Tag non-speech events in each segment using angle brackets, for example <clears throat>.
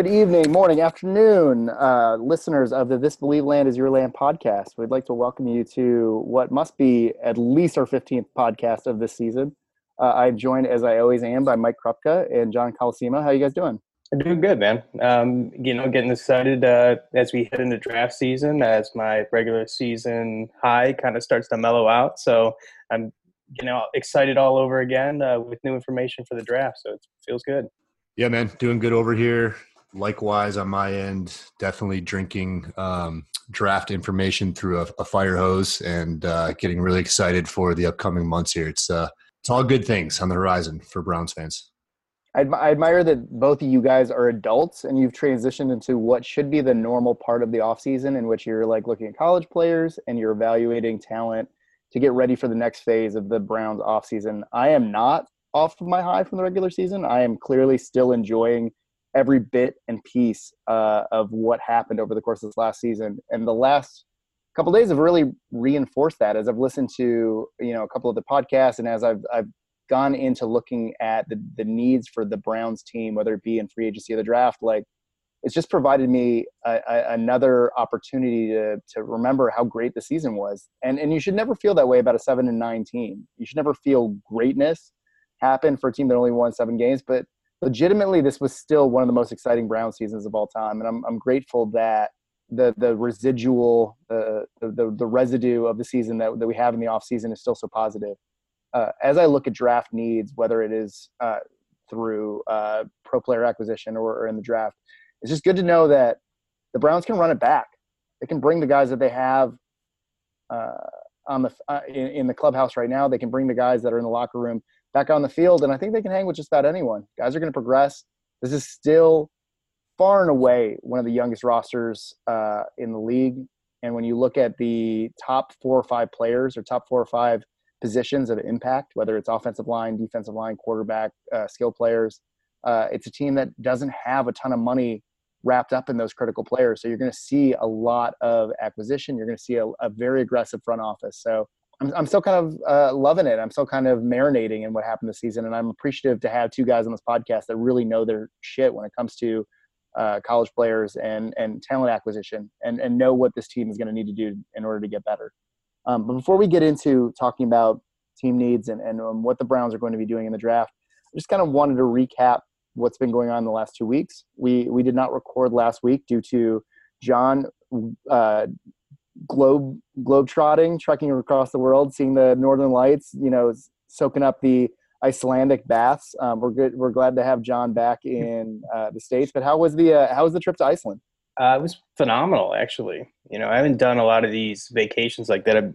Good evening, morning, afternoon, uh, listeners of the This Believeland is Your Land podcast. We'd like to welcome you to what must be at least our 15th podcast of this season. Uh, I'm joined, as I always am, by Mike Krupka and John Colosimo. How you guys doing? I'm doing good, man. Um, you know, getting excited uh, as we head into draft season, as my regular season high kind of starts to mellow out. So I'm, you know, excited all over again uh, with new information for the draft. So it feels good. Yeah, man, doing good over here likewise on my end definitely drinking um, draft information through a, a fire hose and uh, getting really excited for the upcoming months here. It's uh, it's all good things on the horizon for browns fans. I, admire that both of you guys are adults and you've transitioned into what should be the normal part of the offseason in which you're like looking at college players and you're evaluating talent to get ready for the next phase of the browns offseason. I am not off of my high from the regular season. I am clearly still enjoying every bit and piece uh, of what happened over the course of this last season. And the last couple days have really reinforced that as I've listened to you know a couple of the podcasts and as I've I've gone into looking at the the needs for the Browns team, whether it be in free agency or the draft, like it's just provided me a, a, another opportunity to to remember how great the season was. And and you should never feel that way about a seven and nine team. You should never feel greatness happen for a team that only won seven games, but legitimately this was still one of the most exciting Brown seasons of all time, and I'm I'm grateful that the the residual uh, the, the, the residue of the season that that we have in the off season is still so positive. Uh, as I look at draft needs, whether it is uh, through uh, pro player acquisition or, or in the draft, it's just good to know that the Browns can run it back. They can bring the guys that they have uh, on the uh, in, in, the clubhouse right now. They can bring the guys that are in the locker room back on the field, and I think they can hang with just about anyone. Guys are going to progress. This is still far and away one of the youngest rosters uh, in the league. And when you look at the top four or five players or top four or five positions of impact, whether it's offensive line, defensive line, quarterback, uh, skill players, uh, it's a team that doesn't have a ton of money wrapped up in those critical players. So you're going to see a lot of acquisition. You're going to see a, a very aggressive front office. So I'm, I'm still kind of uh, loving it. I'm still kind of marinating in what happened this season, and I'm appreciative to have two guys on this podcast that really know their shit when it comes to uh, college players and and talent acquisition, and and know what this team is going to need to do in order to get better. Um, but before we get into talking about team needs and and um, what the Browns are going to be doing in the draft, I just kind of wanted to recap what's been going on in the last two weeks. We we did not record last week due to John uh, globe globe trotting, trekking across the world, seeing the northern lights. You know, soaking up the Icelandic baths. Um, we're good. We're glad to have John back <laughs> in uh, the states. But how was the uh, how was the trip to Iceland? Uh, it was phenomenal, actually. You know, I haven't done a lot of these vacations like that.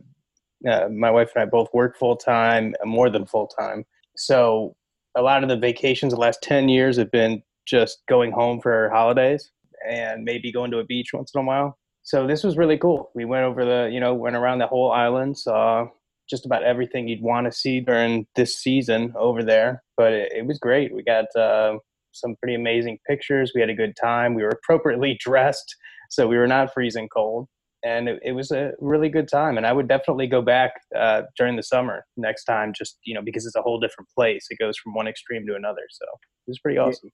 Uh, my wife and I both work full time, more than full time. So a lot of the vacations the last ten years have been just going home for holidays and maybe going to a beach once in a while so this was really cool. We went over the, you know, went around the whole island, saw just about everything you'd want to see during this season over there. But it, it was great. We got uh, some pretty amazing pictures. We had a good time. We were appropriately <laughs> dressed, so we were not freezing cold, and it, it was a really good time. And I would definitely go back uh, during the summer next time, just you know, because it's a whole different place. It goes from one extreme to another. So it was pretty awesome.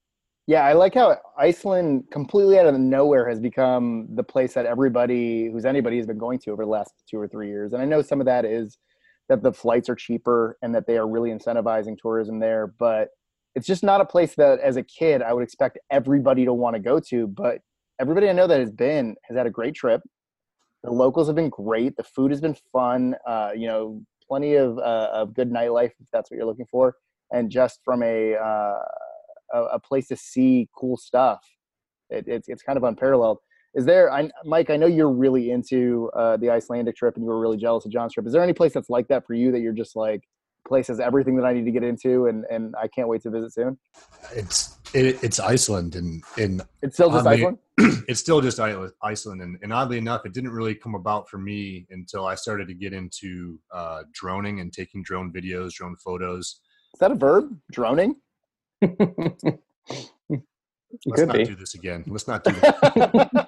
Yeah, I like how Iceland completely out of nowhere has become the place that everybody who's anybody has been going to over the last two or three years. And I know some of that is that the flights are cheaper and that they are really incentivizing tourism there, but it's just not a place that as a kid I would expect everybody to want to go to. But everybody I know that has been has had a great trip. The locals have been great. The food has been fun. Uh, you know, plenty of uh, of good nightlife if that's what you're looking for. And just from a uh, a, a place to see cool stuff. It, it's it's kind of unparalleled. Is there, I, Mike? I know you're really into uh, the Icelandic trip, and you were really jealous of John's trip. Is there any place that's like that for you that you're just like, place has everything that I need to get into, and and I can't wait to visit soon? It's it, it's Iceland, and and it's still just Iceland. <clears throat> it's still just Iceland, and, and oddly enough, it didn't really come about for me until I started to get into uh, droning and taking drone videos, drone photos. Is that a verb? Droning? <laughs> Let's Could not be. do this again. Let's not do that.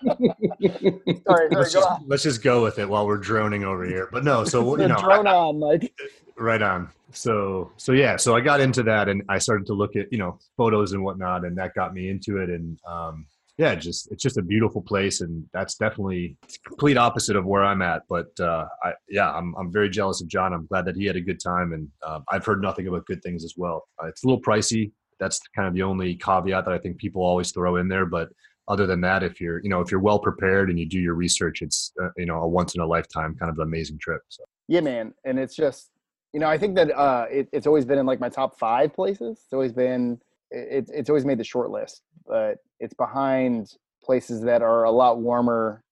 sorry, let's, just, let's just go with it while we're droning over here. But no, so you know, drone I, on, like right on. So so yeah, so I got into that and I started to look at you know photos and whatnot, and that got me into it. And um, yeah, just it's just a beautiful place, and that's definitely complete opposite of where I'm at. But uh, I, yeah, I'm I'm very jealous of John. I'm glad that he had a good time, and uh, I've heard nothing about good things as well. Uh, it's a little pricey. That's kind of the only caveat that I think people always throw in there. But other than that, if you're you know if you're well prepared and you do your research, it's uh, you know a once in a lifetime kind of amazing trip. So. Yeah, man, and it's just you know I think that uh, it, it's always been in like my top five places. It's always been it, it's always made the short list, but it's behind places that are a lot warmer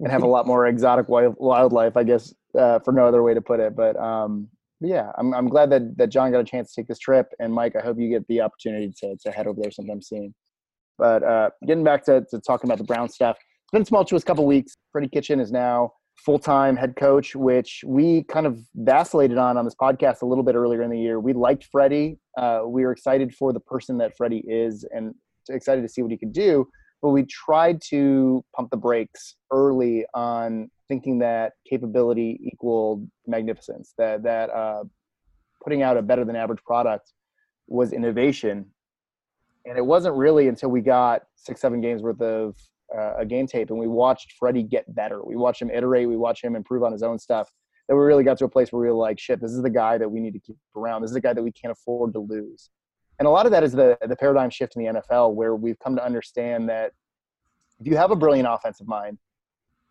and have a lot more exotic wildlife, I guess, uh, for no other way to put it. But um, yeah, I'm, I'm glad that, that John got a chance to take this trip. And Mike, I hope you get the opportunity to, to head over there sometime soon. But uh, getting back to, to talking about the Brown stuff, it's been a tumultuous couple weeks. Freddie Kitchen is now full time head coach, which we kind of vacillated on on this podcast a little bit earlier in the year. We liked Freddie. Uh, we were excited for the person that Freddie is and excited to see what he could do. But we tried to pump the brakes early on thinking that capability equaled magnificence, that, that uh, putting out a better than average product was innovation. And it wasn't really until we got six, seven games worth of uh, a game tape and we watched Freddie get better. We watched him iterate. We watched him improve on his own stuff. That we really got to a place where we were like, shit, this is the guy that we need to keep around. This is the guy that we can't afford to lose. And a lot of that is the the paradigm shift in the NFL, where we've come to understand that if you have a brilliant offensive mind,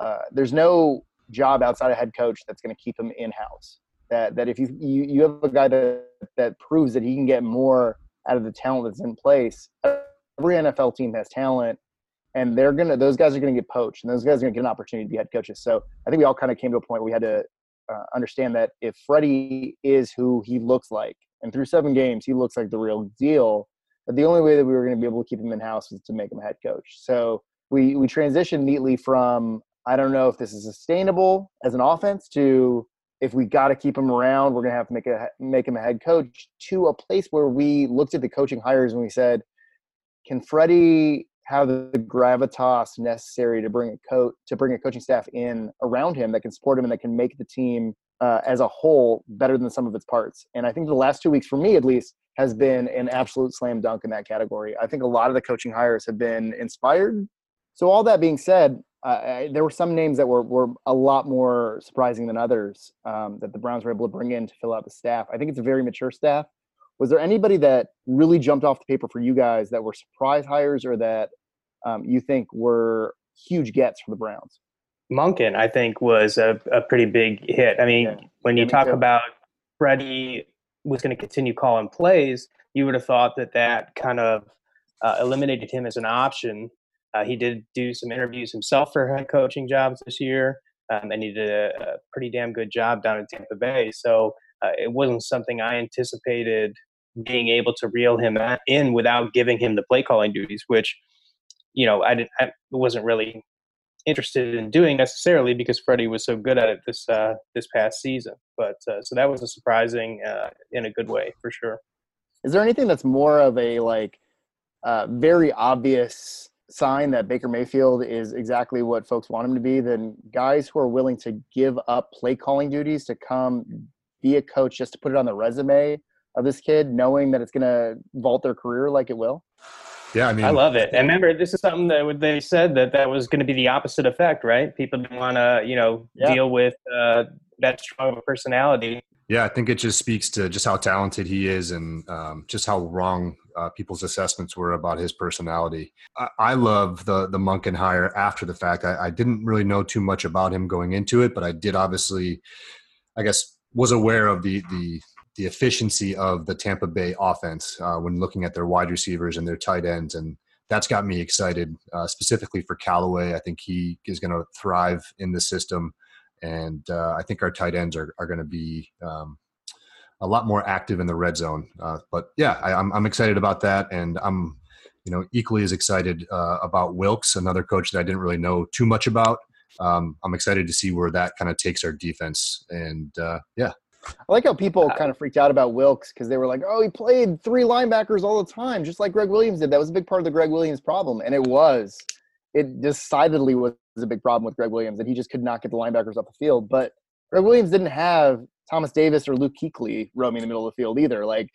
uh, there's no job outside of head coach that's going to keep him in house. That that if you, you you have a guy that that proves that he can get more out of the talent that's in place. Every NFL team has talent and they're gonna those guys are gonna get poached, and those guys are gonna get an opportunity to be head coaches. So I think we all kind of came to a point where we had to uh, understand that if Freddie is who he looks like, and through seven games he looks like the real deal, that the only way that we were going to be able to keep him in house was to make him a head coach. So we we transitioned neatly from I don't know if this is sustainable as an offense to if we got to keep him around, we're going to have to make a make him a head coach to a place where we looked at the coaching hires and we said, can Freddie have the gravitas necessary to bring a coach to bring a coaching staff in around him that can support him and that can make the team uh, as a whole better than some of its parts. And I think the last two weeks, for me at least, has been an absolute slam dunk in that category. I think a lot of the coaching hires have been inspired. So all that being said, uh, there were some names that were, were a lot more surprising than others um, that the Browns were able to bring in to fill out the staff. I think it's a very mature staff was there anybody that really jumped off the paper for you guys that were surprise hires or that um, you think were huge gets for the Browns? Monken, I think, was a, a pretty big hit. I mean, yeah. when you yeah, talk about Freddie was going to continue calling plays, you would have thought that that kind of uh, eliminated him as an option. Uh, he did do some interviews himself for head coaching jobs this year, um, and he did a, a, pretty damn good job down in Tampa Bay. So uh, it wasn't something I anticipated being able to reel him in without giving him the play calling duties, which you know I, didn't, I wasn't really interested in doing necessarily because Freddie was so good at it this uh, this past season. But uh, so that was a surprising uh, in a good way for sure. Is there anything that's more of a like uh, very obvious sign that Baker Mayfield is exactly what folks want him to be than guys who are willing to give up play calling duties to come be a coach just to put it on the resume of this kid, knowing that it's going to vault their career like it will? Yeah, I mean, I love it. And remember, this is something that they said that that was going to be the opposite effect, right? People didn't want to, you know, yeah. deal with uh, that strong of a personality. Yeah, I think it just speaks to just how talented he is and um, just how wrong uh, people's assessments were about his personality. I, I, love the the Monken hire after the fact. I, I didn't really know too much about him going into it, but I did obviously, I guess, was aware of the the the efficiency of the Tampa Bay offense uh, when looking at their wide receivers and their tight ends, and that's got me excited uh, specifically for Callaway. I think he is going to thrive in the system, and uh, I think our tight ends are are going to be. Um, a lot more active in the red zone, uh, but yeah, I, I'm I'm excited about that, and I'm you know equally as excited uh, about Wilks, another coach that I didn't really know too much about. Um, I'm excited to see where that kind of takes our defense, and uh, yeah, I like how people kind of freaked out about Wilks because they were like, "Oh, he played three linebackers all the time, just like Gregg Williams did." That was a big part of the Gregg Williams problem, and it was. It decidedly was a big problem with Gregg Williams, that he just could not get the linebackers off the field. But Gregg Williams didn't have Thomas Davis or Luke Kuechly roaming the middle of the field either. Like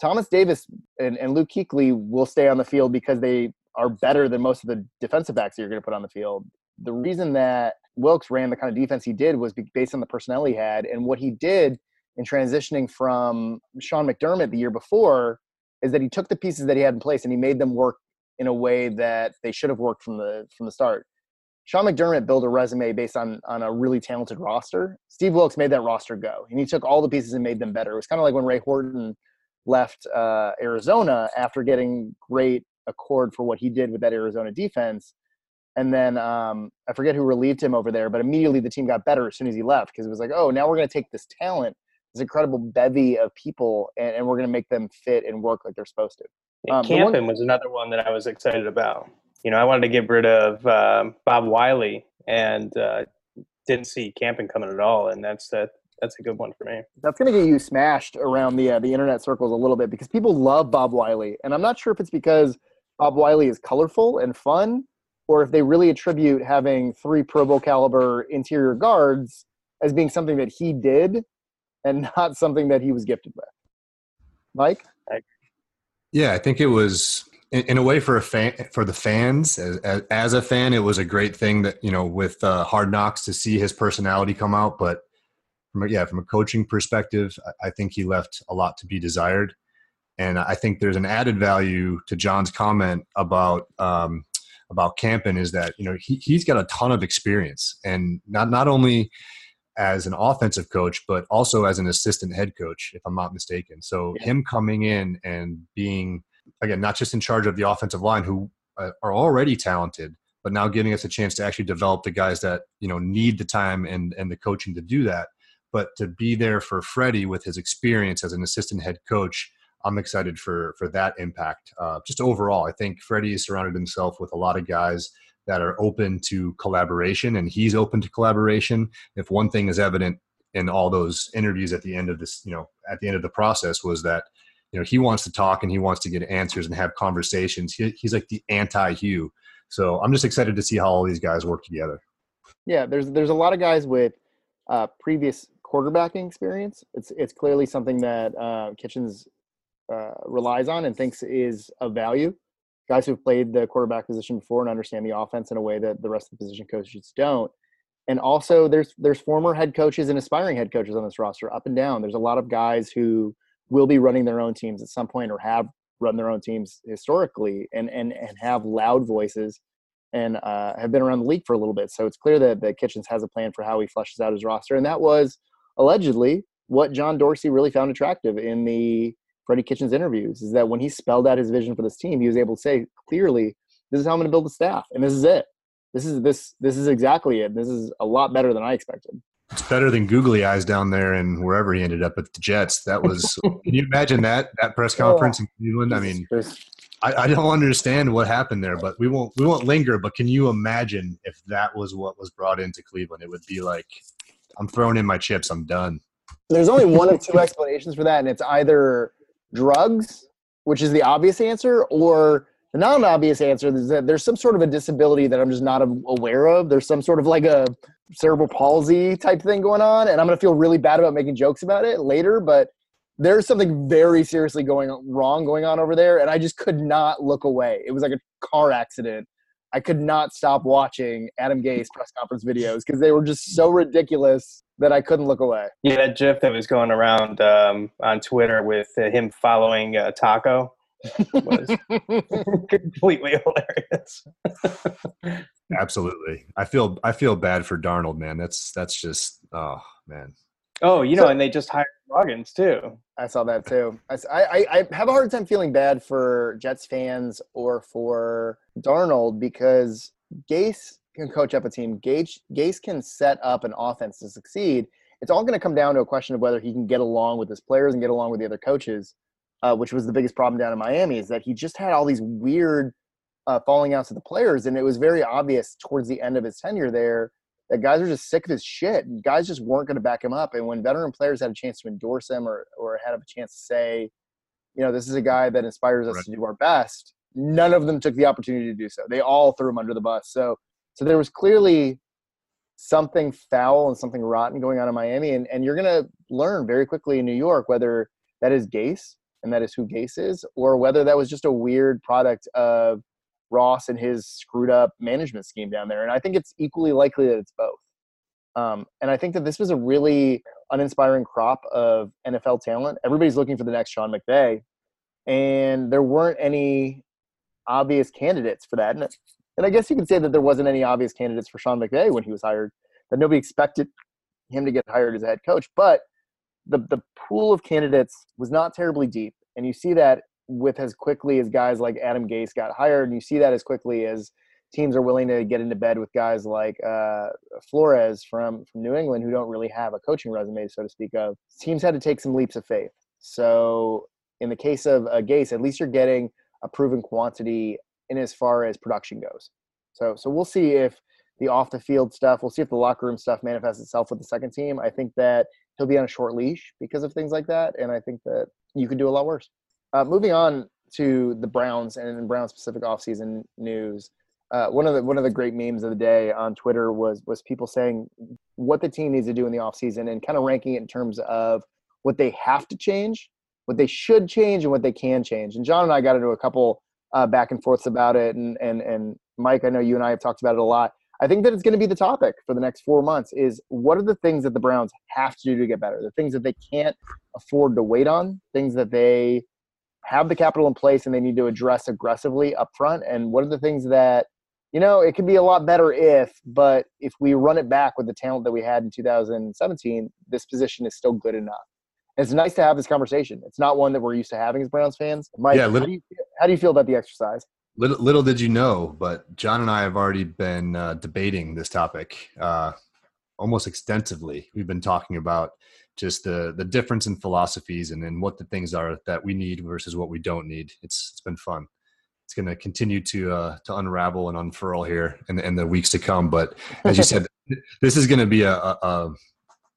Thomas Davis and, and Luke Kuechly will stay on the field because they are better than most of the defensive backs that you're going to put on the field. The reason that Wilks ran the kind of defense he did was based on the personnel he had and what he did in transitioning from Sean McDermott the year before is that he took the pieces that he had in place and he made them work in a way that they should have worked from the from the start. Sean McDermott built a resume based on on a really talented roster. Steve Wilks made that roster go, and he took all the pieces and made them better. It was kind of like when Ray Horton left uh, Arizona after getting great accord for what he did with that Arizona defense. And then um, I forget who relieved him over there, but immediately the team got better as soon as he left because it was like, oh, now we're going to take this talent, this incredible bevy of people, and, and we're going to make them fit and work like they're supposed to. Um, Campen one, was another one that I was excited about you know, I wanted to get rid of um, Bob Wylie and uh, didn't see Campen coming at all, and that's that. That's a good one for me. That's going to get you smashed around the uh, the internet circles a little bit because people love Bob Wylie, and I'm not sure if it's because Bob Wylie is colorful and fun, or if they really attribute having three Pro Bowl caliber interior guards as being something that he did, and <laughs> not something that he was gifted with. Mike. Yeah, I think it was in, in, a way for a fan for the fans as, as, a fan it was a great thing that you know with uh, hard knocks to see his personality come out. But from a, yeah from a coaching perspective I think he left a lot to be desired. And i think there's an added value to john's comment about um, about Campen is that you know he, he's got a ton of experience. And not not only as an offensive coach but also as an assistant head coach if i'm not mistaken. So yeah. him coming in and being again, not just in charge of the offensive line who uh, are already talented, but now giving us a chance to actually develop the guys that you know need the time and and the coaching to do that. But to be there for Freddie with his experience as an assistant head coach, I'm excited for for that impact. Uh, just overall, I think Freddie has surrounded himself with a lot of guys that are open to collaboration, and he's open to collaboration. If one thing is evident in all those interviews at the end of this, you know, at the end of the process, was that you know he wants to talk and he wants to get answers and have conversations. He, he's like the anti-Hue. So i'm just excited to see how all these guys work together. Yeah there's there's a lot of guys with uh, previous quarterbacking experience. It's it's clearly something that uh, kitchens uh, relies on and thinks is of value. Guys who've played the quarterback position before and understand the offense in a way that the rest of the position coaches don't. And also there's there's former head coaches and aspiring head coaches on this roster up and down. There's a lot of guys who will be running their own teams at some point or have run their own teams historically and and and have loud voices and uh, have been around the league for a little bit. So it's clear that that Kitchens has a plan for how he flushes out his roster, and that was allegedly what John Dorsey really found attractive in the Freddie Kitchens interviews. Is that when he spelled out his vision for this team, he was able to say clearly, "This is how I'm going to build the staff, and this is it. This is this this is exactly it. This is a lot better than I expected." It's better than googly eyes down there and wherever he ended up at the Jets. That was. <laughs> can you imagine that that press conference in Cleveland? I mean, I, I, don't understand what happened there, but we won't we won't linger. But can you imagine if that was what was brought into Cleveland? It would be like, I'm throwing in my chips. I'm done. There's only one of two <laughs> explanations for that, and it's either drugs, which is the obvious answer, or the non-obvious answer is that there's some sort of a disability that I'm just not aware of. There's some sort of like a cerebral palsy type thing going on, and I'm gonna feel really bad about making jokes about it later. But there's something very seriously going wrong going on over there, and I just could not look away. It was like a car accident. I could not stop watching Adam Gase press conference videos because they were just so ridiculous that I couldn't look away. Yeah, that GIF that was going around um, on Twitter with uh, him following uh, Taco was <laughs> completely hilarious. Absolutely. I feel I feel bad for Darnold, man. That's that's just oh man. Oh, you know, so, and they just hired Roggins too. I saw that too. I, I, I have a hard time feeling bad for Jets fans or for Darnold because Gase can coach up a team. Gage Gase can set up an offense to succeed. It's all going to come down to a question of whether he can get along with his players and get along with the other coaches uh, which was the biggest problem down in Miami, is that he just had all these weird uh, falling outs of the players, and it was very obvious towards the end of his tenure there that guys were just sick of his shit. And guys just weren't going to back him up. And when veteran players had a chance to endorse him or or had a chance to say, you know, this is a guy that inspires us right. to do our best, none of them took the opportunity to do so. They all threw him under the bus. So so there was clearly something foul and something rotten going on in Miami, and and you're going to learn very quickly in New York whether that is Gase and that is who Gase is, or whether that was just a weird product of Ross and his screwed up management scheme down there. And I think it's equally likely that it's both. Um, and I think that this was a really uninspiring crop of NFL talent. Everybody's looking for the next Sean McVay, and there weren't any obvious candidates for that. And, and I guess you could say that there wasn't any obvious candidates for Sean McVay when he was hired. That nobody expected him to get hired as a head coach, but the the pool of candidates was not terribly deep, and you see that with as quickly as guys like Adam Gase got hired, and you see that as quickly as teams are willing to get into bed with guys like uh, Flores from from New England, who don't really have a coaching resume, so to speak. Of teams had to take some leaps of faith. So in the case of uh, Gase, at least you're getting a proven quantity in as far as production goes. So so we'll see if the off the field stuff, we'll see if the locker room stuff manifests itself with the second team. I think that he'll be on a short leash because of things like that, and I think that you could do a lot worse. Uh, moving on to the Browns and Browns specific offseason news. Uh, one of the one of the great memes of the day on Twitter was was people saying what the team needs to do in the offseason and kind of ranking it in terms of what they have to change, what they should change, and what they can change. And John and I got into a couple uh, back and forths about it, and and and Mike, I know you and I have talked about it a lot. I think that it's going to be the topic for the next four months. Is what are the things that the Browns have to do to get better? The things that they can't afford to wait on, things that they have the capital in place and they need to address aggressively up front and what are the things that you know it could be a lot better if but if we run it back with the talent that we had in 2017 this position is still good enough it's nice to have this conversation it's not one that we're used to having as browns fans Mike, yeah, how, do you, how do you feel about the exercise little, little did you know but john and i have already been uh, debating this topic uh, almost extensively we've been talking about just the the difference in philosophies and then what the things are that we need versus what we don't need. It's it's been fun. It's going to continue to uh, to unravel and unfurl here in, in the weeks to come. But as you said, <laughs> this is going to be a, a, a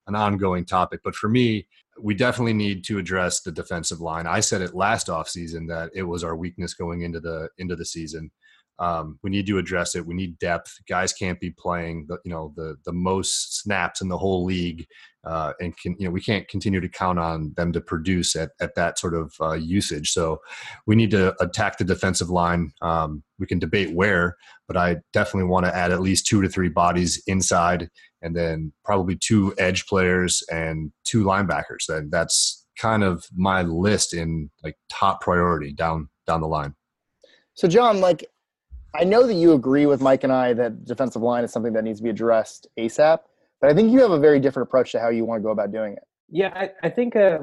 an ongoing topic. But for me, we definitely need to address the defensive line. I said it last offseason that it was our weakness going into the into the season. Um, we need to address it. We need depth. Guys can't be playing the you know the the most snaps in the whole league, uh, and can you know we can't continue to count on them to produce at at that sort of uh, usage. So we need to attack the defensive line. Um, we can debate where, but I definitely want to add at least two to three bodies inside, and then probably two edge players and two linebackers. Then that's kind of my list in like top priority down down the line. So John, like I know that you agree with Mike and I that defensive line is something that needs to be addressed ASAP, but I think you have a very different approach to how you want to go about doing it. Yeah, I, I think uh,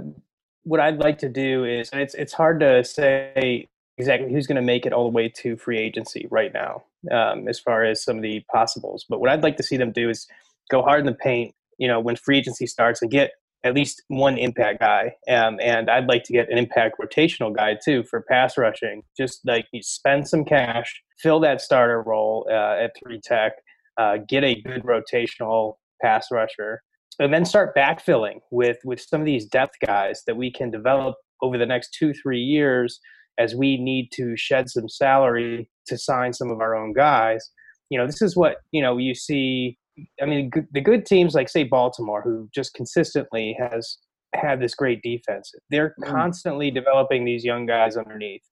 what I'd like to do is, it's it's hard to say exactly who's going to make it all the way to free agency right now, um, as far as some of the possibles. But what I'd like to see them do is go hard in the paint. You know, when free agency starts, and get at least one impact guy. Um, and I'd like to get an impact rotational guy too for pass rushing. Just like you spend some cash, fill that starter role uh, at three tech, uh, get a good rotational pass rusher, and then start backfilling with with some of these depth guys that we can develop over the next two three years as we need to shed some salary to sign some of our own guys. You know, this is what you know you see I mean, the good teams like say Baltimore, who just consistently has had this great defense, they're mm. constantly developing these young guys underneath.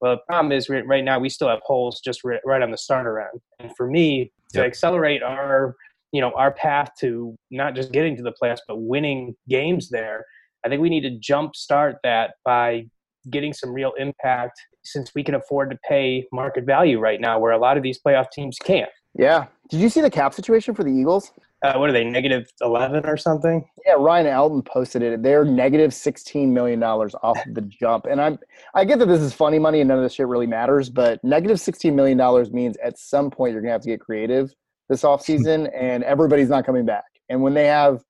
Well, the problem is right now we still have holes just right on the starter end. And for me, to yep. accelerate our, you know, our path to not just getting to the playoffs but winning games there, I think we need to jump start that by getting some real impact since we can afford to pay market value right now where a lot of these playoff teams can't. Yeah. Did you see the cap situation for the Eagles? Uh, what are they, negative 11 or something? Yeah, Ryan Alton posted it. They're $16 million off the <laughs> jump. And I'm, I get that this is funny money and none of this shit really matters, but $16 million means at some point you're going to have to get creative this offseason and everybody's not coming back. And when they have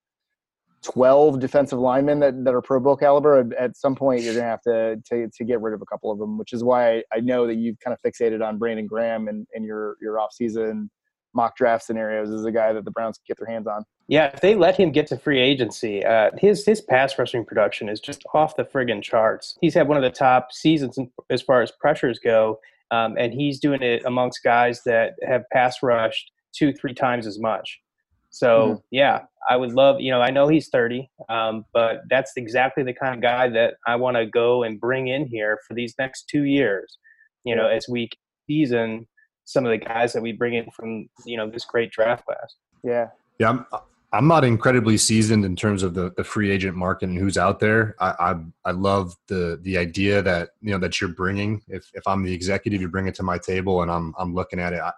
12 defensive linemen that, that are Pro Bowl caliber, at some point you're going to have to, to, to get rid of a couple of them, which is why I, I know that you've kind of fixated on Brandon Graham and, and your, your offseason mock draft scenarios is a guy that the Browns can get their hands on. Yeah, if they let him get to free agency, uh, his his pass rushing production is just off the friggin' charts. He's had one of the top seasons as far as pressures go, um, and he's doing it amongst guys that have pass rushed two, three times as much. So mm-hmm. yeah, I would love. You know, I know he's thirty, um, but that's exactly the kind of guy that I want to go and bring in here for these next two years. You know, as we season some of the guys that we bring in from you know this great draft class. Yeah, yeah. I'm, I'm not incredibly seasoned in terms of the, the free agent market and who's out there. I, I, I love the the idea that you know that you're bringing. If if I'm the executive, you bring it to my table, and I'm I'm looking at it. I,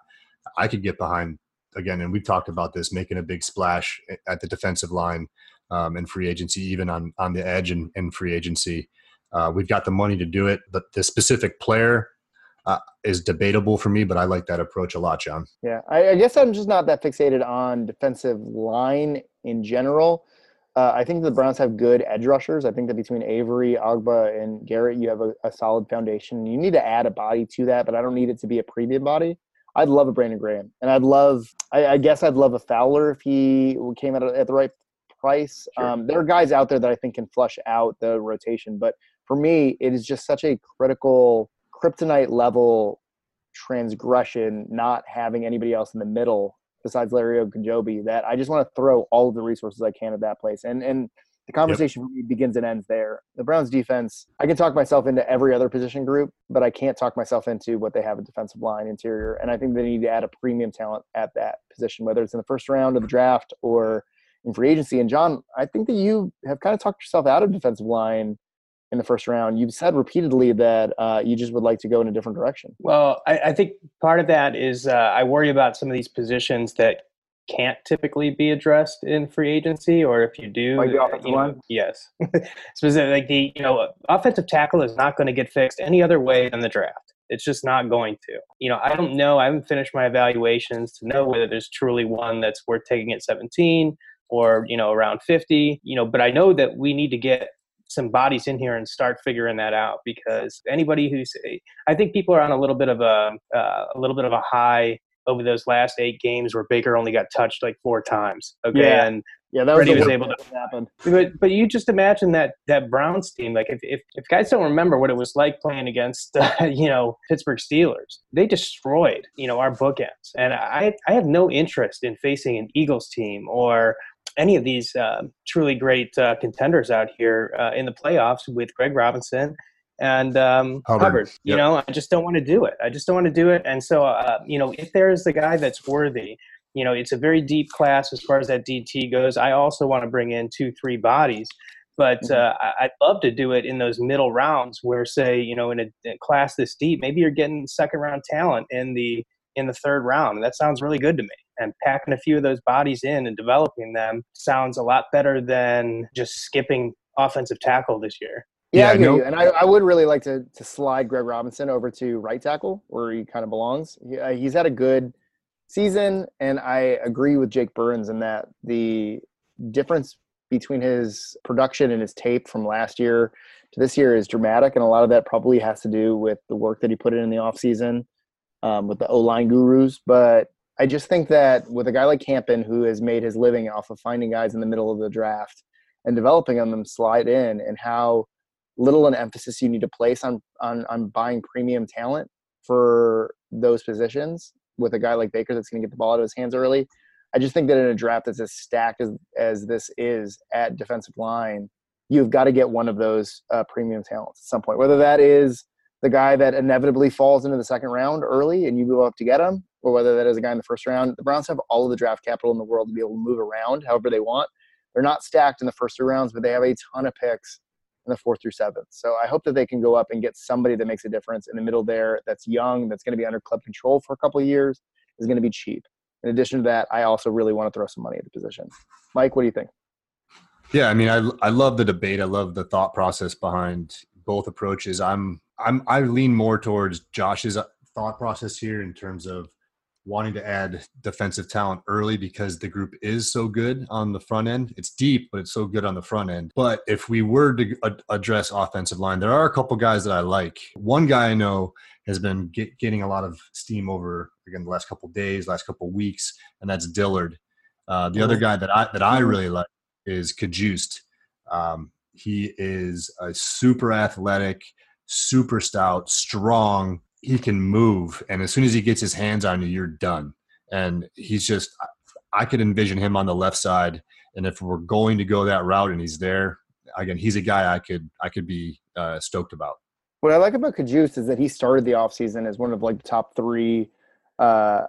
I could get behind again, and we've talked about this, making a big splash at the defensive line um, and free agency, even on on the edge and, and free agency. Uh, we've got the money to do it, but the specific player uh, is debatable for me. But I like that approach a lot, John. Yeah, I, I guess I'm just not that fixated on defensive line in general. Uh, I think the Browns have good edge rushers. I think that between Avery, Ogbah, and Garrett, you have a, a, solid foundation. You need to add a body to that, but I don't need it to be a premium body. I'd love a Brandon Graham, and I'd love, I, I guess, I'd love a Fowler if he came at, at the right price. Sure. Um, there are guys out there that I think can flush out the rotation, but for me, it is just such a critical kryptonite level transgression not having anybody else in the middle besides Larry Ogunjobi that I just want to throw all of the resources I can at that place. And and the conversation yep. begins and ends there. The Browns defense, I can talk myself into every other position group, but I can't talk myself into what they have a defensive line interior. And I think they need to add a premium talent at that position, whether it's in the first round of the draft or in free agency. And John, I think that you have kind of talked yourself out of defensive line in the first round. You've said repeatedly that uh, you just would like to go in a different direction. Well, I, I think part of that is uh, I worry about some of these positions that can't typically be addressed in free agency, or if you do, like the offensive you know, line. Yes, <laughs> specifically, like the you know offensive tackle is not going to get fixed any other way than the draft. It's just not going to. You know, I don't know. I haven't finished my evaluations to know whether there's truly one that's worth taking at 17 or you know around 50. You know, but I know that we need to get some bodies in here and start figuring that out because anybody who's I think people are on a little bit of a uh, a little bit of a high over those last eight games where Baker only got touched like four times. Okay, yeah. and yeah, that was, was able to happen. But but you just imagine that that Browns team. Like if if, if guys don't remember what it was like playing against uh, <laughs> you know Pittsburgh Steelers, they destroyed you know our bookends, and I I have no interest in facing an Eagles team or any of these uh, truly great uh, contenders out here uh, in the playoffs with Greg Robinson and um, Hubbard. Hubbard. You yep. know, I just don't want to do it. I just don't want to do it. And so, uh, you know, if there is the guy that's worthy, you know, it's a very deep class as far as that DT goes. I also want to bring in two, three bodies. But mm-hmm. uh, I'd love to do it in those middle rounds where, say, you know, in a, a class this deep, maybe you're getting second round talent in the in the third round. And that sounds really good to me and packing a few of those bodies in and developing them sounds a lot better than just skipping offensive tackle this year. Yeah, yeah I. And I, I, would really like to, to slide Greg Robinson over to right tackle where he kind of belongs. He, uh, he's had a good season, and I agree with Jake Burns in that the difference between his production and his tape from last year to this year is dramatic, and a lot of that probably has to do with the work that he put in in the offseason um, with the O line gurus. But I just think that with a guy like Campen, who has made his living off of finding guys in the middle of the draft and developing them slide in, and how little an emphasis you need to place on on, on buying premium talent for those positions with a guy like Baker that's going to get the ball out of his hands early. I just think that in a draft that's as stacked as, as this is at defensive line, you've got to get one of those uh, premium talents at some point. Whether that is the guy that inevitably falls into the second round early and you go up to get him, or whether that is a guy in the first round. The Browns have all of the draft capital in the world to be able to move around however they want. They're not stacked in the first two rounds, but they have a ton of picks the fourth through seventh. So I hope that they can go up and get somebody that makes a difference in the middle there that's young, that's going to be under club control for a couple of years, is going to be cheap. In addition to that, I also really want to throw some money at the position. Mike, what do you think? Yeah, I mean, I I love the debate. I love the thought process behind both approaches. I'm I'm I lean more towards Josh's uh, thought process here in terms of wanting to add defensive talent early because the group is so good on the front end. It's deep, but it's so good on the front end. But if we were to ad- address offensive line, there are a couple guys that I like. One guy I know has been get, getting a lot of steam over again the last couple days, last couple weeks, and that's Dillard. Uh, the other guy that I that I really like is Cajuste. Um, he is a super athletic, super stout, strong, he can move, and as soon as he gets his hands on you, you're done. And he's just, I could envision him on the left side, and if we're going to go that route, and he's there again, he's a guy I could I could be uh, stoked about. What I like about Cajuste is that he started the offseason as one of like the top three uh,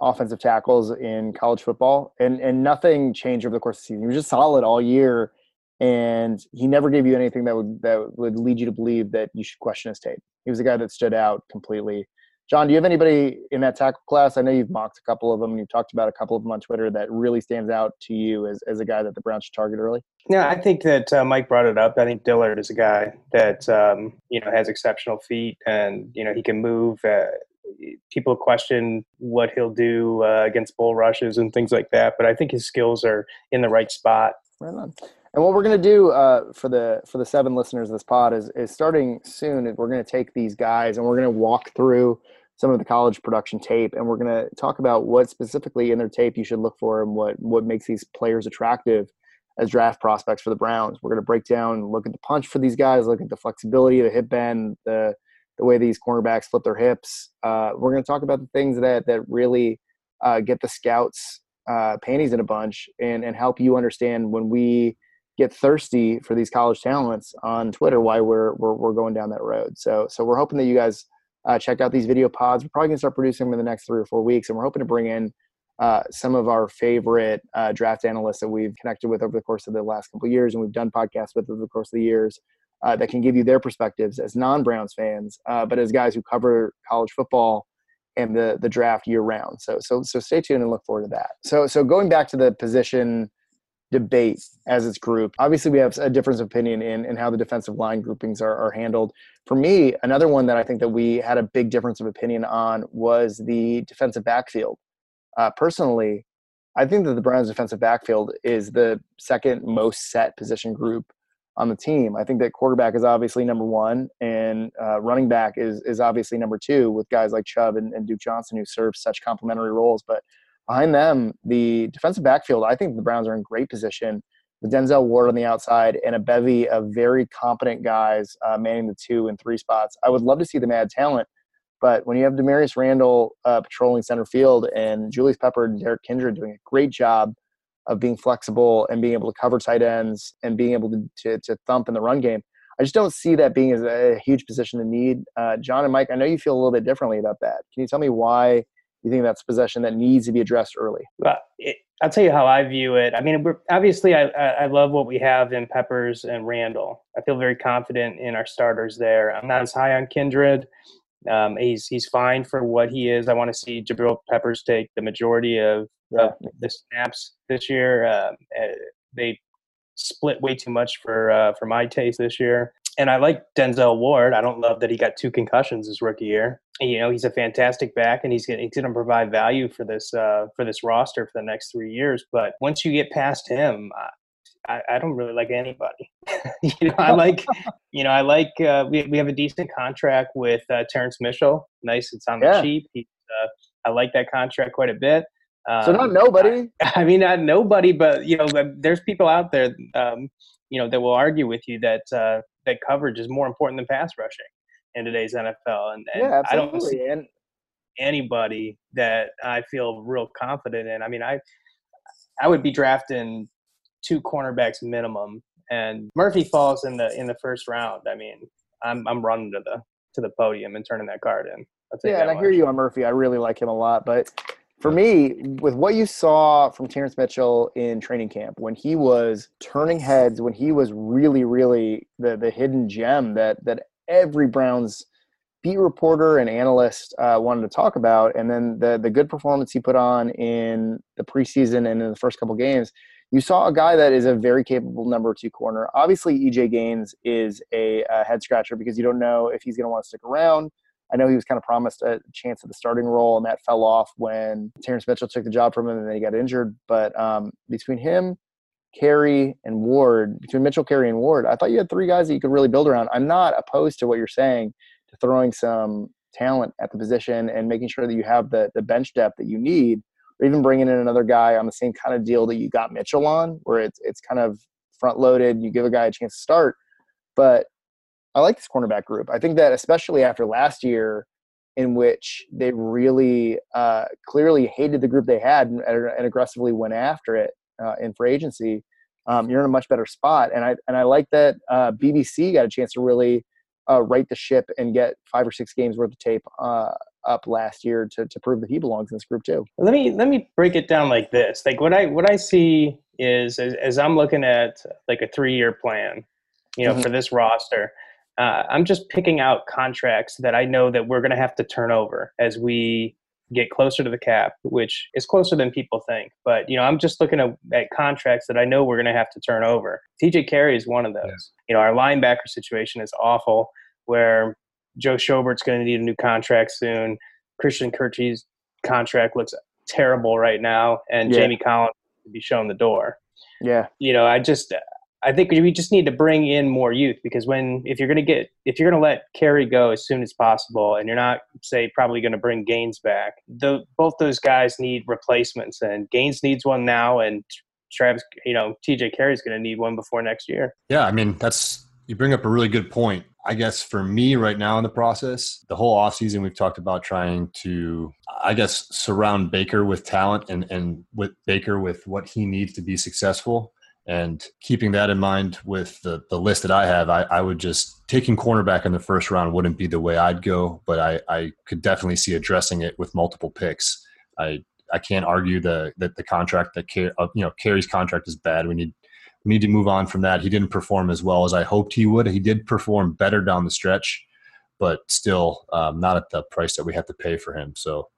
offensive tackles in college football, and and nothing changed over the course of the season. He was just solid all year, and he never gave you anything that would that would lead you to believe that you should question his tape. He was a guy that stood out completely. John, do you have anybody in that tackle class? I know you've mocked a couple of them and you've talked about a couple of them on Twitter that really stands out to you as, as a guy that the Browns should target early. Yeah, I think that uh, Mike brought it up. I think Dillard is a guy that um, you know has exceptional feet and you know he can move. Uh, people question what he'll do uh, against bull rushes and things like that, but I think his skills are in the right spot. Right on. And what we're going to do uh, for the for the seven listeners of this pod is is starting soon. We're going to take these guys and we're going to walk through some of the college production tape, and we're going to talk about what specifically in their tape you should look for and what what makes these players attractive as draft prospects for the Browns. We're going to break down, look at the punch for these guys, look at the flexibility, the hip bend, the the way these cornerbacks flip their hips. Uh, we're going to talk about the things that that really uh, get the scouts uh, panties in a bunch and and help you understand when we get thirsty for these college talents on Twitter why we're we're, we're going down that road. So so we're hoping that you guys uh, check out these video pods. We're probably to start producing them in the next three or four weeks, and we're hoping to bring in uh, some of our favorite uh, draft analysts that we've connected with over the course of the last couple of years, and we've done podcasts with over the course of the years uh, that can give you their perspectives as non-Browns fans, uh, but as guys who cover college football and the the draft year round. So so so stay tuned and look forward to that. So so going back to the position debate as its group. Obviously, we have a difference of opinion in, in how the defensive line groupings are, are handled. For me, another one that I think that we had a big difference of opinion on was the defensive backfield. Uh, personally, I think that the Browns' defensive backfield is the second most set position group on the team. I think that quarterback is obviously number one, and uh, running back is is obviously number two with guys like Chubb and, and Duke Johnson who serve such complementary roles. But behind them, the defensive backfield, I think the Browns are in great position with Denzel Ward on the outside and a bevy of very competent guys uh, manning the two and three spots. I would love to see them add talent, but when you have Damarious Randall uh, patrolling center field and Jabril Peppers and Derrick Kindred doing a great job of being flexible and being able to cover tight ends and being able to, to, to thump in the run game, I just don't see that being a, huge position to need. Uh, John and Mike, I know you feel a little bit differently about that. Can you tell me why you think that's possession that needs to be addressed early? Well, it, I'll tell you how I view it. I mean, we're, obviously, I, I love what we have in Peppers and Randall. I feel very confident in our starters there. I'm not as high on Kindred. Um, he's he's fine for what he is. I want to see Jabril Peppers take the majority of, yeah. of the snaps this year. Um, eh, they split way too much for uh, for my taste this year. And I like Denzel Ward. I don't love that he got two concussions his rookie year you know he's a fantastic back and he's gonna, he's going to provide value for this uh, for this roster for the next three years. But once you get past him, I, I don't really like anybody. <laughs> you know, I like <laughs> you know I like uh, we we have a decent contract with uh, Terrance Mitchell. Nice, it's on the yeah. cheap. He, uh, I like that contract quite a bit. Um, so not nobody. I, <laughs> I, mean, not nobody, but you know, there's people out there, um, you know, that will argue with you that uh, that coverage is more important than pass rushing in today's NFL. And, and yeah, I don't see anybody that I feel real confident in. I mean, I I would be drafting two cornerbacks minimum, and Murphy falls in the in the first round. I mean, I'm I'm running to the to the podium and turning that card in. Yeah, and I hear you on Murphy. I really like him a lot, but for me, with what you saw from Terrance Mitchell in training camp, when he was turning heads, when he was really, really the the hidden gem that that every Browns beat reporter and analyst uh, wanted to talk about, and then the the good performance he put on in the preseason and in the first couple games, you saw a guy that is a very capable number two corner. Obviously, EJ Gaines is a, a head scratcher because you don't know if he's going to want to stick around. I know he was kind of promised a chance at the starting role, and that fell off when Terrance Mitchell took the job from him, and then he got injured. But um, between him Carrie and Ward, between Mitchell, Carrie, and Ward, I thought you had three guys that you could really build around. I'm not opposed to what you're saying to throwing some talent at the position and making sure that you have the the bench depth that you need, or even bringing in another guy on the same kind of deal that you got Mitchell on, where it's it's kind of front loaded. You give a guy a chance to start, but I like this cornerback group. I think that especially after last year, in which they really uh, clearly hated the group they had and, and aggressively went after it uh, in free agency, um, you're in a much better spot. And I and I like that uh, BBC got a chance to really uh, right the ship and get five or six games worth of tape uh, up last year to, to prove that he belongs in this group too. Let me let me break it down like this. Like what I what I see is as, as I'm looking at like a three year plan, you know, mm-hmm. for this roster. Uh, I'm just picking out contracts that I know that we're going to have to turn over as we get closer to the cap, which is closer than people think. But you know, I'm just looking at, at contracts that I know we're going to have to turn over. TJ Carrie is one of those. Yeah. You know, our linebacker situation is awful, where Joe Schobert's going to need a new contract soon. Christian Kirksey's contract looks terrible right now, and yeah. Jamie Collins to be shown the door. Yeah, you know, I just I think we just need to bring in more youth because when if you're going to get if you're going to let Carrie go as soon as possible and you're not say probably going to bring Gaines back, the, both those guys need replacements and Gaines needs one now and Travis, you know, TJ Carrie's going to need one before next year. Yeah, I mean that's you bring up a really good point. I guess for me right now in the process, the whole offseason we've talked about trying to I guess surround Baker with talent and and with Baker with what he needs to be successful. And keeping that in mind with the, the list that I have, I, I would just taking cornerback in the first round wouldn't be the way I'd go, but I, I could definitely see addressing it with multiple picks. I I can't argue the that the contract that uh, you know Carrie's contract is bad. We need we need to move on from that. He didn't perform as well as I hoped he would. He did perform better down the stretch, but still um, not at the price that we have to pay for him. So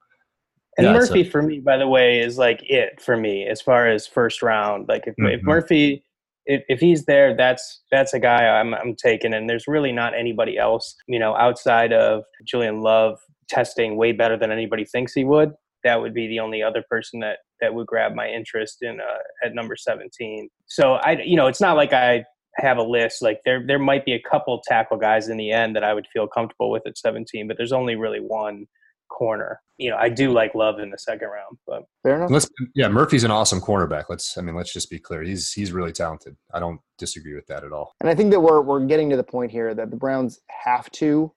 and yeah, Murphy for me, by the way, is like it for me as far as first round. Like if, mm-hmm. if Murphy, if, if he's there, that's that's a guy I'm I'm taking. And there's really not anybody else, you know, outside of Julian Love testing way better than anybody thinks he would. That would be the only other person that that would grab my interest in uh, at number 17. So I, you know, it's not like I have a list. Like there there might be a couple tackle guys in the end that I would feel comfortable with at 17, but there's only really one corner. You know, I do like Love in the second round, but fair enough. Let's, yeah, Murphy's an awesome cornerback. Let's, I mean, let's just be clear. He's he's really talented. I don't disagree with that at all. And I think that we're we're getting to the point here that the Browns have to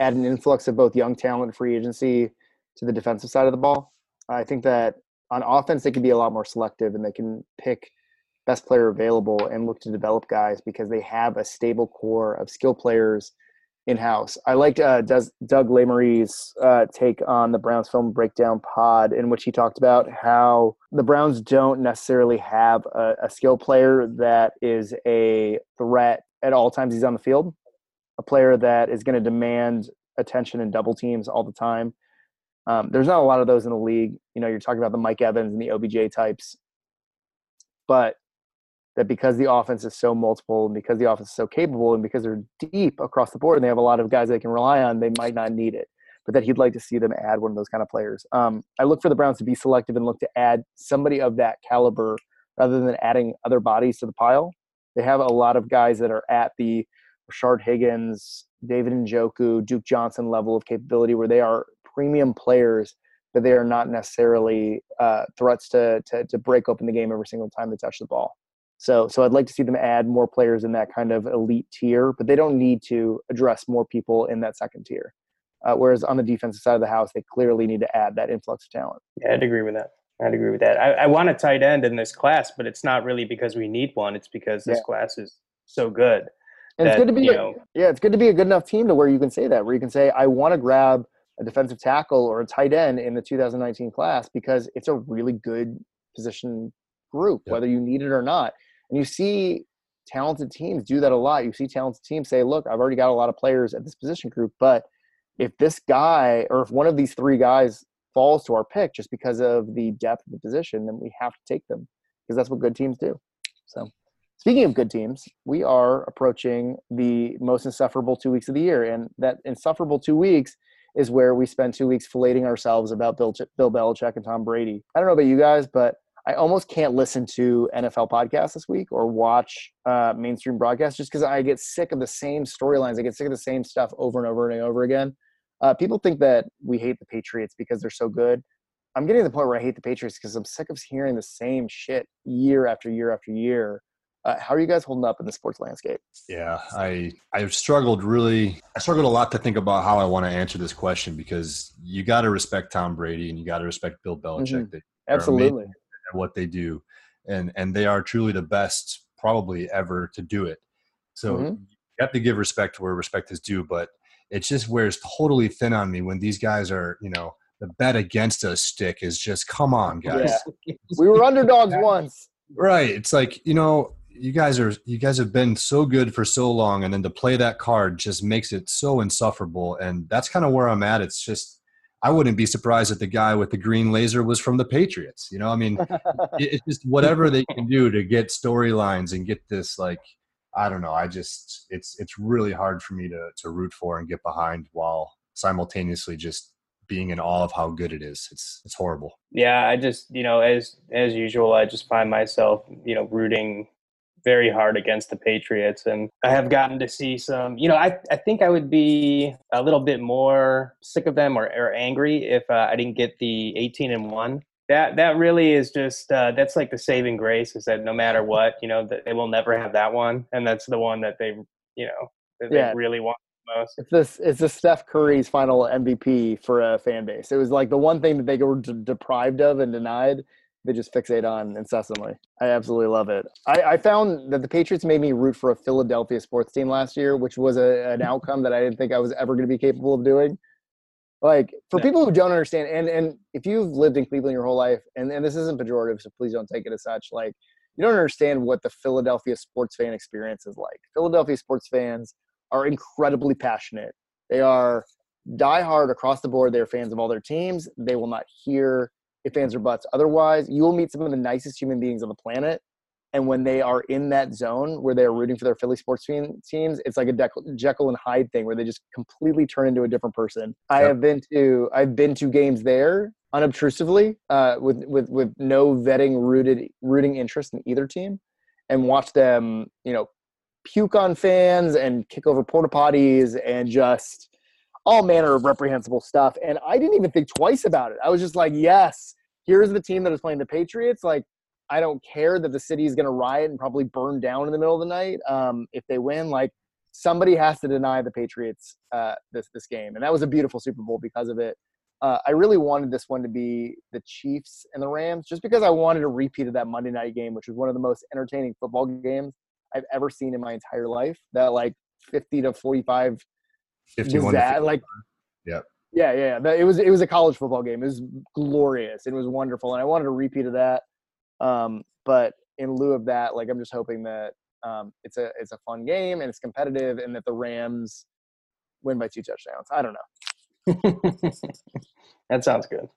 add an influx of both young talent, free agency to the defensive side of the ball. I think that on offense they can be a lot more selective and they can pick best player available and look to develop guys because they have a stable core of skill players in house. I liked uh, Doug Lesmerises' uh, take on the Browns film breakdown pod, in which he talked about how the Browns don't necessarily have a, a skill player that is a threat at all times he's on the field, a player that is going to demand attention and double teams all the time. Um, there's not a lot of those in the league. You know, you're talking about the Mike Evans and the OBJ types, but that because the offense is so multiple and because the offense is so capable and because they're deep across the board and they have a lot of guys they can rely on, they might not need it. But that he'd like to see them add one of those kind of players. Um, I look for the Browns to be selective and look to add somebody of that caliber rather than adding other bodies to the pile. They have a lot of guys that are at the Rashard Higgins, David Njoku, Duke Johnson level of capability where they are premium players, but they are not necessarily uh, threats to, to, to break open the game every single time they touch the ball. So, so I'd like to see them add more players in that kind of elite tier, but they don't need to address more people in that second tier. Uh, whereas on the defensive side of the house, they clearly need to add that influx of talent. Yeah, I'd agree with that. I'd agree with that. I, I want a tight end in this class, but it's not really because we need one. It's because this yeah. class is so good. And that, it's good to be, a, know, yeah, it's good to be a good enough team to where you can say that, where you can say, I want to grab a defensive tackle or a tight end in the 2019 class because it's a really good position group, yeah. whether you need it or not. And you see talented teams do that a lot. You see talented teams say, look, I've already got a lot of players at this position group, but if this guy or if one of these three guys falls to our pick just because of the depth of the position, then we have to take them because that's what good teams do. So, speaking of good teams, we are approaching the most insufferable two weeks of the year. And that insufferable two weeks is where we spend two weeks filleting ourselves about Bill, Bill Belichick and Tom Brady. I don't know about you guys, but I almost can't listen to NFL podcasts this week or watch uh, mainstream broadcasts just because I get sick of the same storylines. I get sick of the same stuff over and over and over again. Uh, people think that we hate the Patriots because they're so good. I'm getting to the point where I hate the Patriots because I'm sick of hearing the same shit year after year after year. Uh, how are you guys holding up in the sports landscape? Yeah, I I've struggled really. I struggled a lot to think about how I want to answer this question because you got to respect Tom Brady and you got to respect Bill Belichick. Mm-hmm. Absolutely at what they do, and and they are truly the best probably ever to do it. So mm-hmm. you have to give respect where respect is due, but it just wears totally thin on me when these guys are, you know, the bet against us stick is just come on, guys. Yeah. <laughs> we were underdogs once. Right. It's like, you know, you guys are you guys have been so good for so long and then to play that card just makes it so insufferable and that's kind of where I'm at. It's just I wouldn't be surprised if the guy with the green laser was from the Patriots. You know, I mean, <laughs> it's just whatever they can do to get storylines and get this like I don't know. I just it's it's really hard for me to to root for and get behind while simultaneously just being in awe of how good it is. It's it's horrible. Yeah, I just you know as as usual, I just find myself you know rooting very hard against the Patriots, and I have gotten to see some. You know, I I think I would be a little bit more sick of them or, or angry if uh, I didn't get the eighteen and one. That that really is just uh, that's like the saving grace is that no matter what, you know, they will never have that one, and that's the one that they you know that yeah. they really want most. It's this. It's a Steph Curry's final MVP for a fan base. It was like the one thing that they were d- deprived of and denied. They just fixate on incessantly. I absolutely love it. I, I, found that the Patriots made me root for a Philadelphia sports team last year, which was a, an mm-hmm. outcome that I didn't think I was ever going to be capable of doing. Like for people who don't understand, and and if you've lived in Cleveland your whole life, and, and this isn't pejorative, so please don't take it as such. Like you don't understand what the Philadelphia sports fan experience is like. Philadelphia sports fans are incredibly passionate. They are diehard across the board. They're fans of all their teams. They will not hear if fans are butts. Otherwise, you will meet some of the nicest human beings on the planet. And when they are in that zone where they're rooting for their Philly sports teams, it's like a Jekyll and Hyde thing where they just completely turn into a different person. Yep. I have been to I've been to games there unobtrusively uh, with with with no vetting rooted rooting interest in either team, and watch them you know puke on fans and kick over porta potties and just all manner of reprehensible stuff. And I didn't even think twice about it. I was just like, yes, here's the team that is playing the Patriots. Like, I don't care that the city is going to riot and probably burn down in the middle of the night um, if they win. Like, somebody has to deny the Patriots uh, this this game, and that was a beautiful Super Bowl because of it. Uh, I really wanted this one to be the Chiefs and the Rams, just because I wanted a repeat of that Monday night game, which was one of the most entertaining football games I've ever seen in my entire life. That like 50 to 45 51 that, like yep. Yeah, yeah. It was it was a college football game. It was glorious. It was wonderful, and I wanted a repeat of that. Um, but in lieu of that, like I'm just hoping that um, it's a it's a fun game and it's competitive, and that the Rams win by two touchdowns. I don't know. <laughs> that sounds good.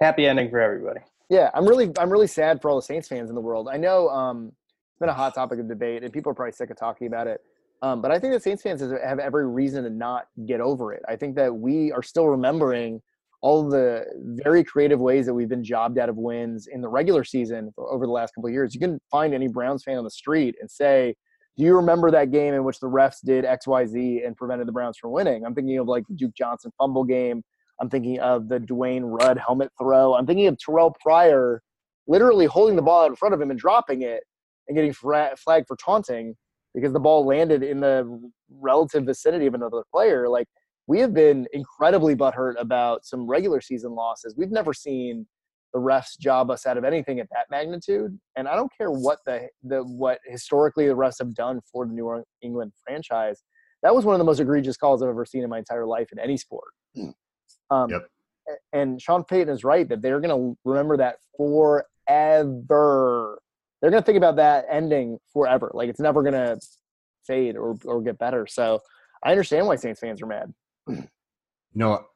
Happy ending for everybody. Yeah, I'm really I'm really sad for all the Saints fans in the world. I know um, it's been a hot topic of debate, and people are probably sick of talking about it. Um, but I think that Saints fans have every reason to not get over it. I think that we are still remembering all the very creative ways that we've been jobbed out of wins in the regular season over the last couple of years. You can find any Browns fan on the street and say, "Do you remember that game in which the refs did X, Y, Z and prevented the Browns from winning?" I'm thinking of like the Duke Johnson fumble game. I'm thinking of the Dwayne Rudd helmet throw. I'm thinking of Terrelle Pryor literally holding the ball out in front of him and dropping it and getting flagged for taunting because the ball landed in the relative vicinity of another player. Like we have been incredibly butthurt about some regular season losses. We've never seen the refs job us out of anything at that magnitude. And I don't care what the the what historically the refs have done for the New England franchise. That was one of the most egregious calls I've ever seen in my entire life in any sport. Hmm. Um, yep. And Sean Payton is right that they're going to remember that forever they're going to think about that ending forever. Like it's never going to fade or, or get better. So I understand why Saints fans are mad. You know,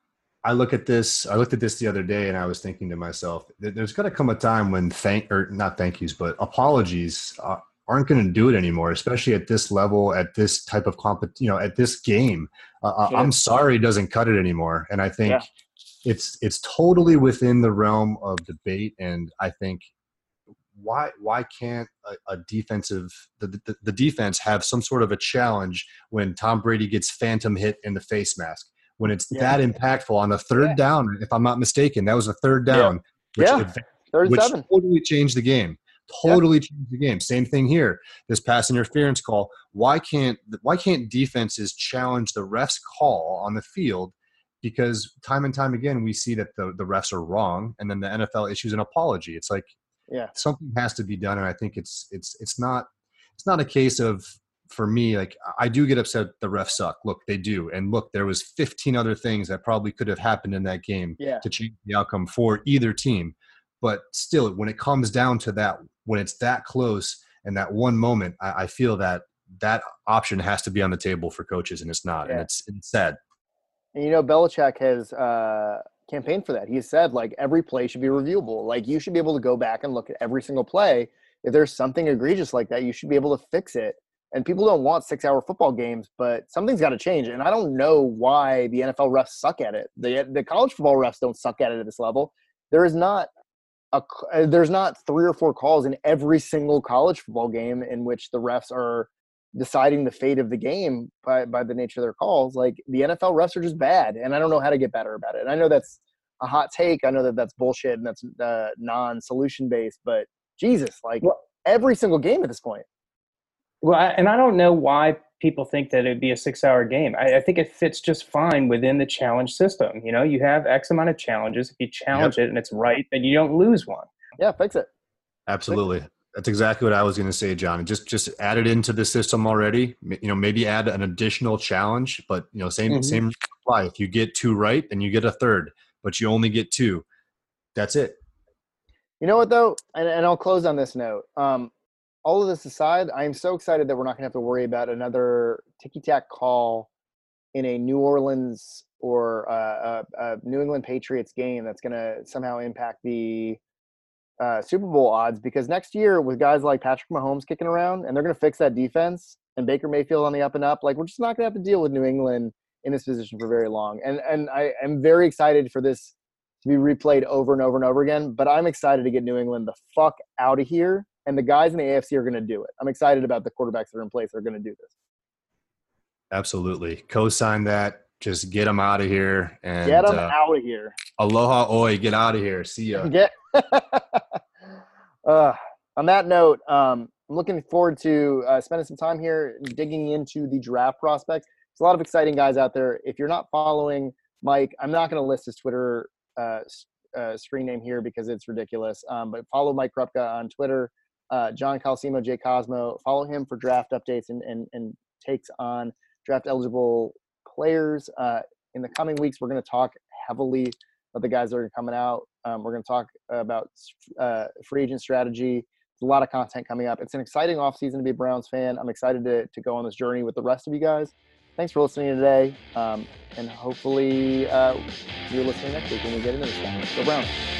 I look at this. I looked at this the other day, and I was thinking to myself, "There's going to come a time when thank or not thank yous, but apologies uh, aren't going to do it anymore, especially at this level, at this type of comp, you know, at this game. Uh, uh yeah. I'm sorry doesn't cut it anymore, and I think yeah. it's it's totally within the realm of debate, and I think why why can't a, a defensive the, the, the, defense have some sort of a challenge when Tom Brady gets phantom hit in the face mask? When it's yeah. that impactful on a third yeah. down if I'm not mistaken that was a third down yeah, which, yeah. Which totally changed the game. Totally changed the game. Same thing here this pass interference call. Why can't why can't defenses challenge the refs call on the field? Because time and time again we see that the, the refs are wrong and then the NFL issues an apology. It's like yeah something has to be done and i think it's it's it's not it's not a case of for me, like I do get upset the refs suck. Look, they do. And look, there was 15 other things that probably could have happened in that game Yeah. to change the outcome for either team. But still, when it comes down to that, when it's that close and that one moment, I, I feel that that option has to be on the table for coaches, and it's not, and it's, it's sad. And you know, Belichick has uh, campaigned for that. He said like every play should be reviewable. Like you should be able to go back and look at every single play. If there's something egregious like that, you should be able to fix it. And people don't want six-hour football games, but something's got to change. And I don't know why the NFL refs suck at it. The the college football refs don't suck at it at this level. There is not a uh, there's not three or four calls in every single college football game in which the refs are deciding the fate of the game by, by the nature of their calls. Like the NFL refs are just bad, and I don't know how to get better about it. And I know that's a hot take. I know that that's bullshit and that's uh, non-solution based. But Jesus, like Well- every single game at this point. Well, I, and I don't know why people think that it'd be a six-hour game. I, I think it fits just fine within the challenge system. You know, you have X amount of challenges. If you challenge it and it's right, then you don't lose one. Yeah, fix it. Absolutely. That's exactly what I was going to say, John. Just just add it into the system already. You know, maybe add an additional challenge, but you know, same Mhm. same apply. If you get two right, then you get a third, but you only get two. That's it. You know what though, and, and I'll close on this note. Um, all of this aside, I am so excited that we're not going to have to worry about another ticky tack call in a New Orleans or uh, a, a New England Patriots game that's going to somehow impact the uh, Super Bowl odds. Because next year, with guys like Patrick Mahomes kicking around, and they're going to fix that defense, and Baker Mayfield on the up and up, like we're just not going to have to deal with New England in this position for very long. And and I am very excited for this to be replayed over and over and over again. But I'm excited to get New England the fuck out of here. And the guys in the AFC are going to do it. I'm excited about the quarterbacks that are in place that are going to do this. Absolutely. Co-sign that. Just get them out of here and Get them uh, out of here. aloha oi. Get out of here. See ya. Get. <laughs> uh, on that note, um, I'm looking forward to uh, spending some time here digging into the draft prospects. There's a lot of exciting guys out there. If you're not following Mike, I'm not going to list his Twitter uh, uh, screen name here because it's ridiculous. Um, but follow Mike Krupka on Twitter, uh, John Calcimo, J Cosmo. Follow him for draft updates and, and, and takes on draft eligible players. Uh, in the coming weeks, we're going to talk heavily about the guys that are coming out. Um, we're going to talk about uh, free agent strategy. There's a lot of content coming up. It's an exciting offseason to be a Browns fan. I'm excited to, to go on this journey with the rest of you guys. Thanks for listening today. Um, and hopefully uh, you're listening next week when we get into this stuff. Go Browns.